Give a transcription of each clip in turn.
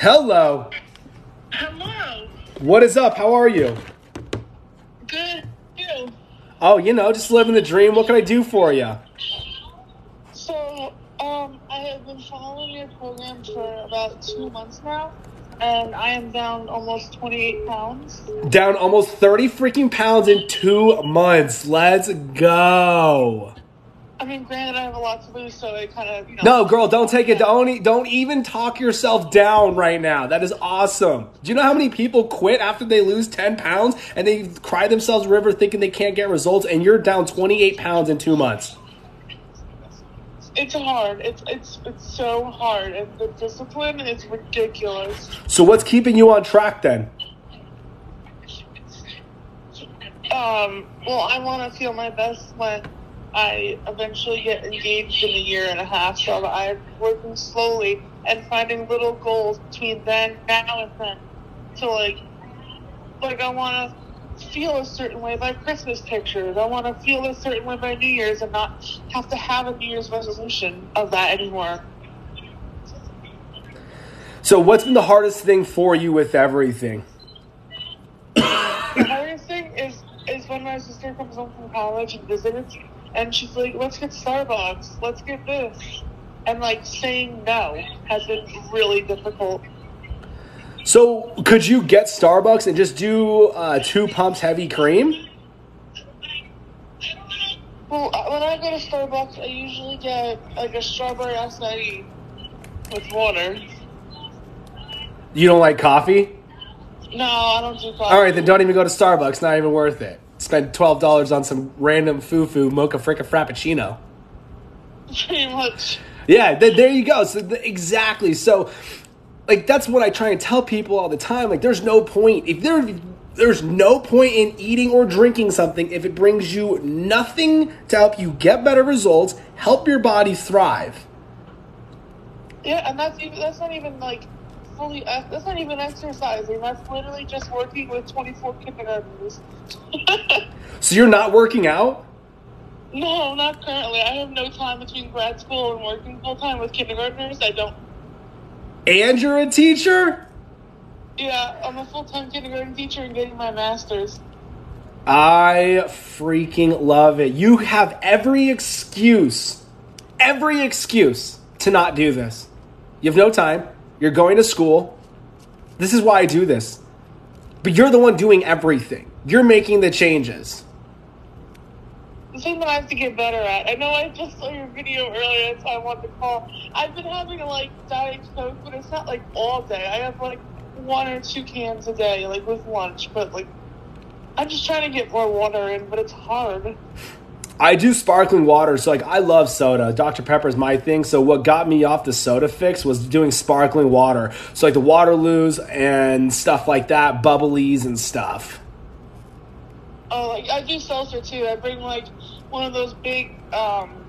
Hello. Hello. What is up? How are you? Good. You. Oh, you know, just living the dream. What can I do for you? So, um, I have been following your program for about two months now, and I am down almost 28 pounds. Down almost 30 freaking pounds in two months. Let's go. I mean, granted, I have a lot to lose, so it kind of, you know. No, girl, don't take it. Don't, don't even talk yourself down right now. That is awesome. Do you know how many people quit after they lose 10 pounds and they cry themselves river thinking they can't get results and you're down 28 pounds in two months? It's hard. It's it's it's so hard, and the discipline is ridiculous. So what's keeping you on track then? Um, well, I want to feel my best when I eventually get engaged in a year and a half. So I'm working slowly and finding little goals between then, now, and then. So like, like I want to feel a certain way by Christmas pictures. I want to feel a certain way by New Year's and not have to have a New Year's resolution of that anymore. So what's been the hardest thing for you with everything? the hardest thing is is when my sister comes home from college and visits, and she's like, "Let's get Starbucks. Let's get this," and like saying no has been really difficult. So could you get Starbucks and just do uh, two pumps heavy cream? Well, uh, when I go to Starbucks, I usually get like a strawberry acai with water. You don't like coffee? No, I don't do coffee. All right, then don't even go to Starbucks. Not even worth it. Spend twelve dollars on some random foo-foo mocha fricka frappuccino. Pretty much. Yeah, th- there you go. So th- exactly. So, like that's what I try and tell people all the time. Like, there's no point if there. There's no point in eating or drinking something if it brings you nothing to help you get better results, help your body thrive. Yeah, and that's even that's not even like fully. ex- That's not even exercising. That's literally just working with twenty four kindergartners. So you're not working out? No, not currently. I have no time between grad school and working full time with kindergartners. I don't. And you're a teacher? Yeah, I'm a full time kindergarten teacher and getting my master's. I freaking love it. You have every excuse, every excuse to not do this. You have no time. You're going to school. This is why I do this. But you're the one doing everything. You're making the changes. The thing that I have to get better at. I know I just saw your video earlier, why I wanted to call. I've been having like diet coke, but it's not like all day. I have like one or two cans a day, like with lunch. But like, I'm just trying to get more water in, but it's hard. I do sparkling water, so like I love soda. Dr. Pepper is my thing. So what got me off the soda fix was doing sparkling water. So like the Waterloos and stuff like that, bubblies and stuff. Oh, like I do seltzer too. I bring like one of those big, um,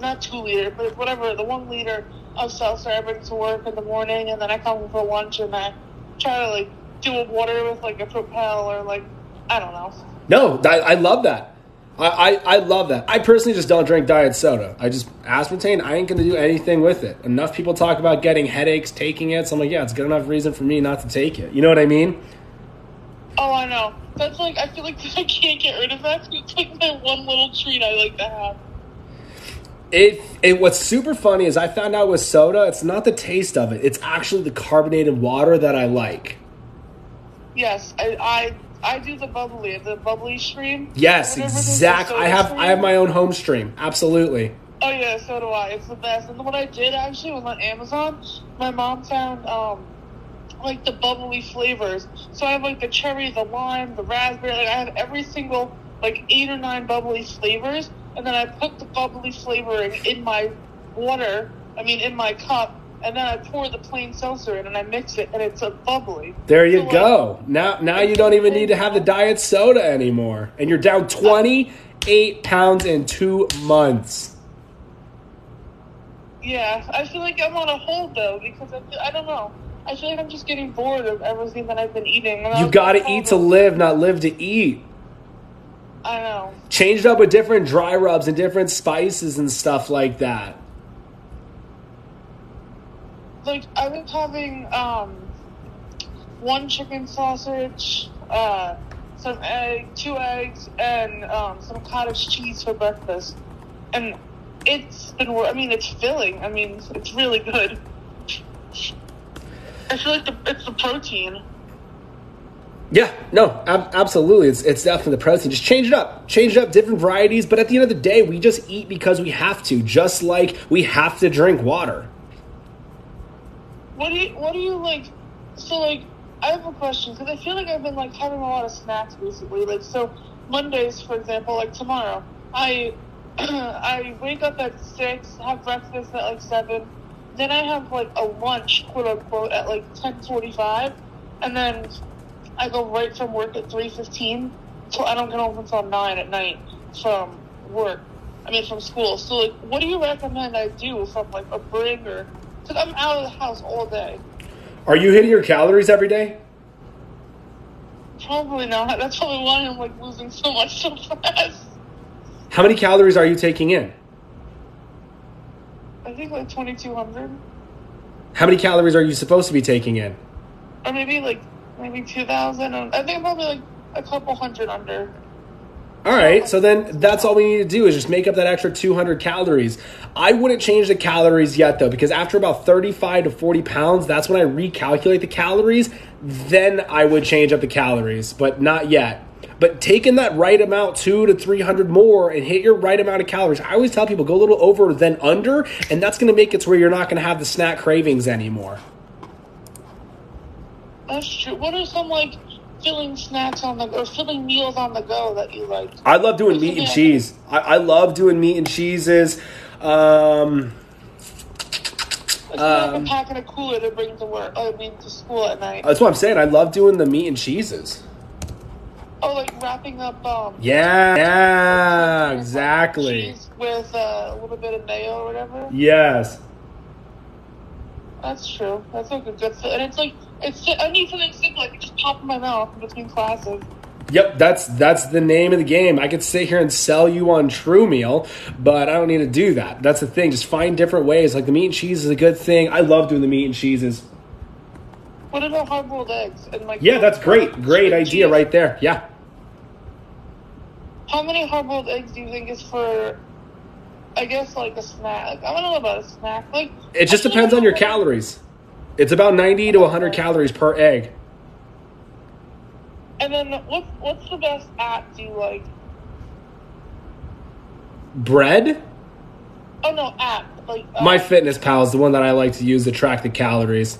not two liter, but whatever, the one liter of seltzer I bring to work in the morning, and then I come home for lunch and I try to like do a water with like a Propel or like I don't know. No, I, I love that. I, I, I love that. I personally just don't drink diet soda. I just aspartame. I ain't gonna do anything with it. Enough people talk about getting headaches taking it, so I'm like, yeah, it's good enough reason for me not to take it. You know what I mean? Oh, I know. That's like I feel like I can't get rid of that. It's like my one little treat I like to have. It, it what's super funny is I found out with soda, it's not the taste of it. It's actually the carbonated water that I like. Yes, I I, I do the bubbly, the bubbly stream. Yes, Whatever it is, the exact. soda I have stream. I have my own home stream. Absolutely. Oh yeah, so do I. It's the best. And what I did actually was on Amazon. My mom found um like the bubbly flavors. So I have like the cherry, the lime, the raspberry. Like I have every single like eight or nine bubbly flavors, and then I put the bubbly flavor in, in my water. I mean, in my cup, and then I pour the plain seltzer in, and I mix it, and it's a bubbly. There you So, like, go. Now now you don't even need to have the diet soda anymore, and you're down 28 pounds in two months. Yeah, I feel like I'm on a hold though because I, feel, I don't know. I feel like I'm just getting bored of everything that I've been eating. You got to eat oh, to live, not live to eat. I know. Change it up with different dry rubs and different spices and stuff like that. Like I was having um one chicken sausage, uh, some egg, two eggs, and um, some cottage cheese for breakfast, and it's been. I mean, it's filling. I mean, it's really good. I feel like the, it's the protein. Yeah, no, ab- absolutely. It's it's definitely the protein. Just change it up, change it up, different varieties. But at the end of the day, we just eat because we have to, just like we have to drink water. What do you What do you like? So like, I have a question because I feel like I've been like having a lot of snacks recently. Like, so Mondays, for example, like tomorrow, I I wake up at six, have breakfast at like seven, then I have like a lunch, quote unquote, at like ten forty five, and then I go right from work at three fifteen. So I don't get home until nine at night from work. I mean, from school. So like, what do you recommend I do from like a break or? Because I'm out of the house all day. Are you hitting your calories every day? Probably not. That's probably why I'm like losing so much so fast. How many calories are you taking in? I think like 2,200, How many calories are you supposed to be taking in? or maybe like maybe 2,000. I think probably like a couple hundred under. All right, so then that's all we need to do is just make up that extra 200 calories. I wouldn't change the calories yet though, because after about 35 to 40 pounds, that's when I recalculate the calories. Then I would change up the calories, but not yet. But taking that right amount, two to 300 more, and hit your right amount of calories. I always tell people go a little over than under, and that's going to make it to where you're not going to have the snack cravings anymore. That's true. What are some like filling snacks on the or filling meals on the go that you like? I love doing meat and cheese. I, I love doing meat and cheeses. Um, It's like a packet of Kool-Aid to bring to work. I mean, to school at night. that's what I'm saying. I love doing the meat and cheeses. oh, like wrapping up um. Yeah, yeah, exactly. With uh, a little bit of mayo or whatever. Yes. That's true. That's like a good. And it's like, it's, just, I need something simple. I can just pop in my mouth in between classes. Yep, that's that's the name of the game. I could sit here and sell you on True Meal, but I don't need to do that. That's the thing. Just find different ways. Like the meat and cheese is a good thing. I love doing the meat and cheeses. What about hard boiled eggs? And like, Yeah, that's great. Great idea right there. Yeah. How many hard boiled eggs do you think is for, I guess, like a snack? I don't know about a snack. Like, It just depends on your calories. It's about 90 to 100 calories per egg. And then what, what's the best app do you like? Bread? Oh, no, app. Like, uh, My Fitness Pal is the one that I like to use to track the calories.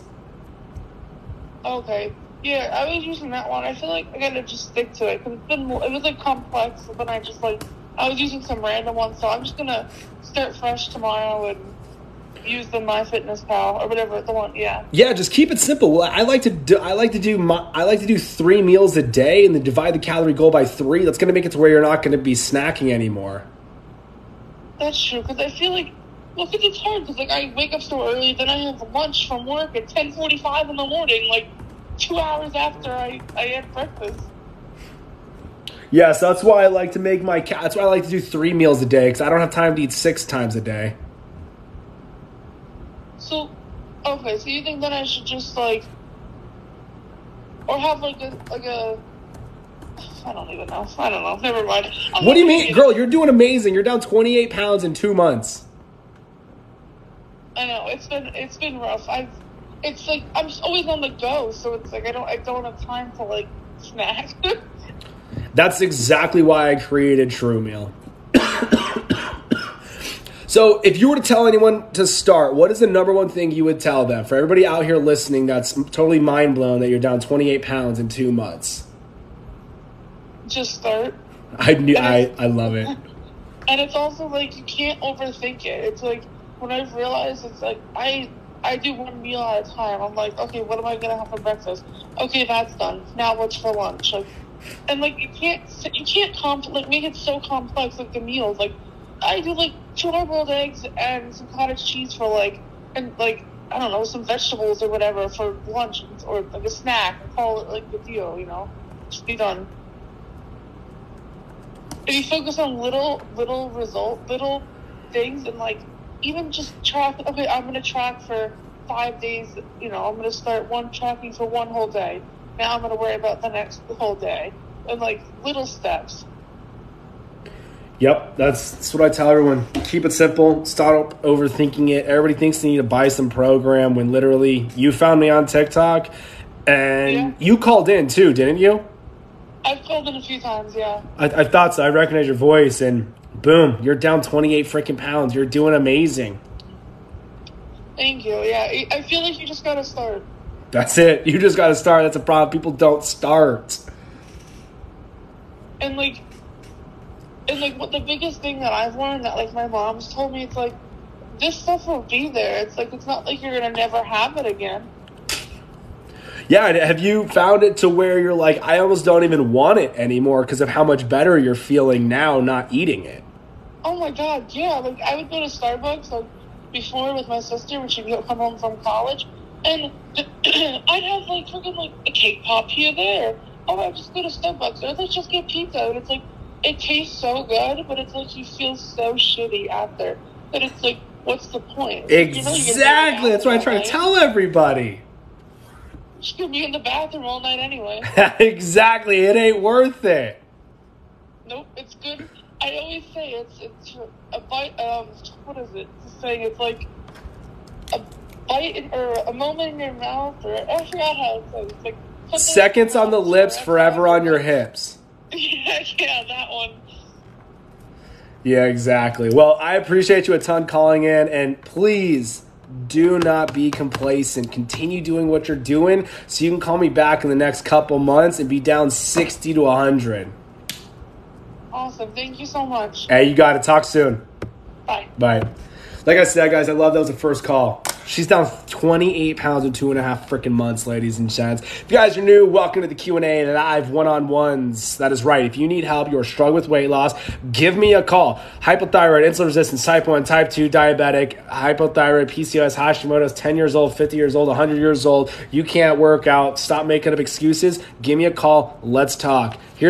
Okay. Yeah, I was using that one. I feel like I gotta just stick to it because it's been it was like complex, but then I just like I was using some random ones, so I'm just gonna start fresh tomorrow and use the MyFitnessPal or whatever the one. Yeah. Yeah, just keep it simple. Well, I like to do I like to do my, I like to do 3 meals a day and then divide the calorie goal by 3. That's going to make it to where you're not going to be snacking anymore. That's true because I feel like well, because it's hard because like I wake up so early, then I have lunch from work at 10:45 in the morning, like two hours after I I had breakfast. Yes, that's why I like to make my that's why I like to do 3 meals a day cuz I don't have time to eat 6 times a day. So, okay, so you think that I should just like, or have like a like a. I don't even know. I don't know. Never mind. I'm What do you mean, girl? You're doing amazing. You're down 28 pounds in 2 months. I know it's been it's been rough. I've it's like I'm just always on the go, so it's like I don't I don't have time to like snack. That's exactly why I created True Meal. So, if you were to tell anyone to start, what is the number one thing you would tell them? For everybody out here listening that's totally mind blown that you're down 28 pounds in two months. just start. I knew, I, I love it. And it's also like you can't overthink it. It's like when I've realized it's like I I do one meal at a time. I'm like, okay, what am I gonna have for breakfast? Okay, that's done. Now what's for lunch? Like, and like you can't you can't comp like make it so complex like the meals. Like I do like two hard boiled eggs and some cottage cheese for like and like I don't know some vegetables or whatever for lunch or like a snack. and Call it like the deal, you know. Just be done if you focus on little little result little things and like even just track okay i'm gonna track for five days. You know, I'm gonna start one tracking for one whole day. Now I'm gonna worry about the next whole day, and like little steps. Yep, that's, that's what I tell everyone. Keep it simple. Stop overthinking it. Everybody thinks they need to buy some program when literally you found me on TikTok and Yeah. you called in too, didn't you? I've called in a few times, yeah. I, I thought so. I recognize your voice and boom, you're down 28 freaking pounds. You're doing amazing. Thank you. Yeah, I- I feel like you just gotta start. That's it. You just got to start. That's a problem. People don't start. and like and like what the biggest thing that I've learned that like my mom's told me it's like this stuff will be there. It's like it's not like you're gonna never have it again. Yeah, have you found it to where you're like, I almost don't even want it anymore because of how much better you're feeling now not eating it? Oh my god, yeah. Like I would go to Starbucks like before with my sister when she'd come home from college, and I'd have like freaking like a cake pop here there. Oh, I just go to Starbucks or let's just get pizza. And it's like it tastes so good, but it's like you feel so shitty after But It's like, what's the point? You know, you're gonna be Exactly. That's what I try to tell everybody. She's gonna be in the bathroom all night anyway. exactly. It ain't worth it. Nope, it's good. I always say it's it's a bite. Um, what is it? It's saying. It's like a bite in, or a moment in your mouth, or I forgot how it says. It's like Seconds on the lips, forever on your hips. Yeah, that one. Yeah, exactly. Well, I appreciate you a ton calling in, and please do not be complacent. Continue doing what you're doing so you can call me back in the next couple months and be down 60 to 100. Awesome. Thank you so much. Hey, you got to talk soon. Bye. Bye. Like I said, guys, I love that was the first call. She's down 28 pounds in two and a half freaking months, ladies and gents. If you guys are new, welcome to the Q&A live one-on-ones. That is right. If you need help, you are struggling with weight loss, give me a call. Hypothyroid, insulin resistance, type 1, type 2, diabetic, hypothyroid, PCOS, Hashimoto's, 10 years old, 50 years old, 100 years old. You can't work out. Stop making up excuses. Give me a call. Let's talk. Here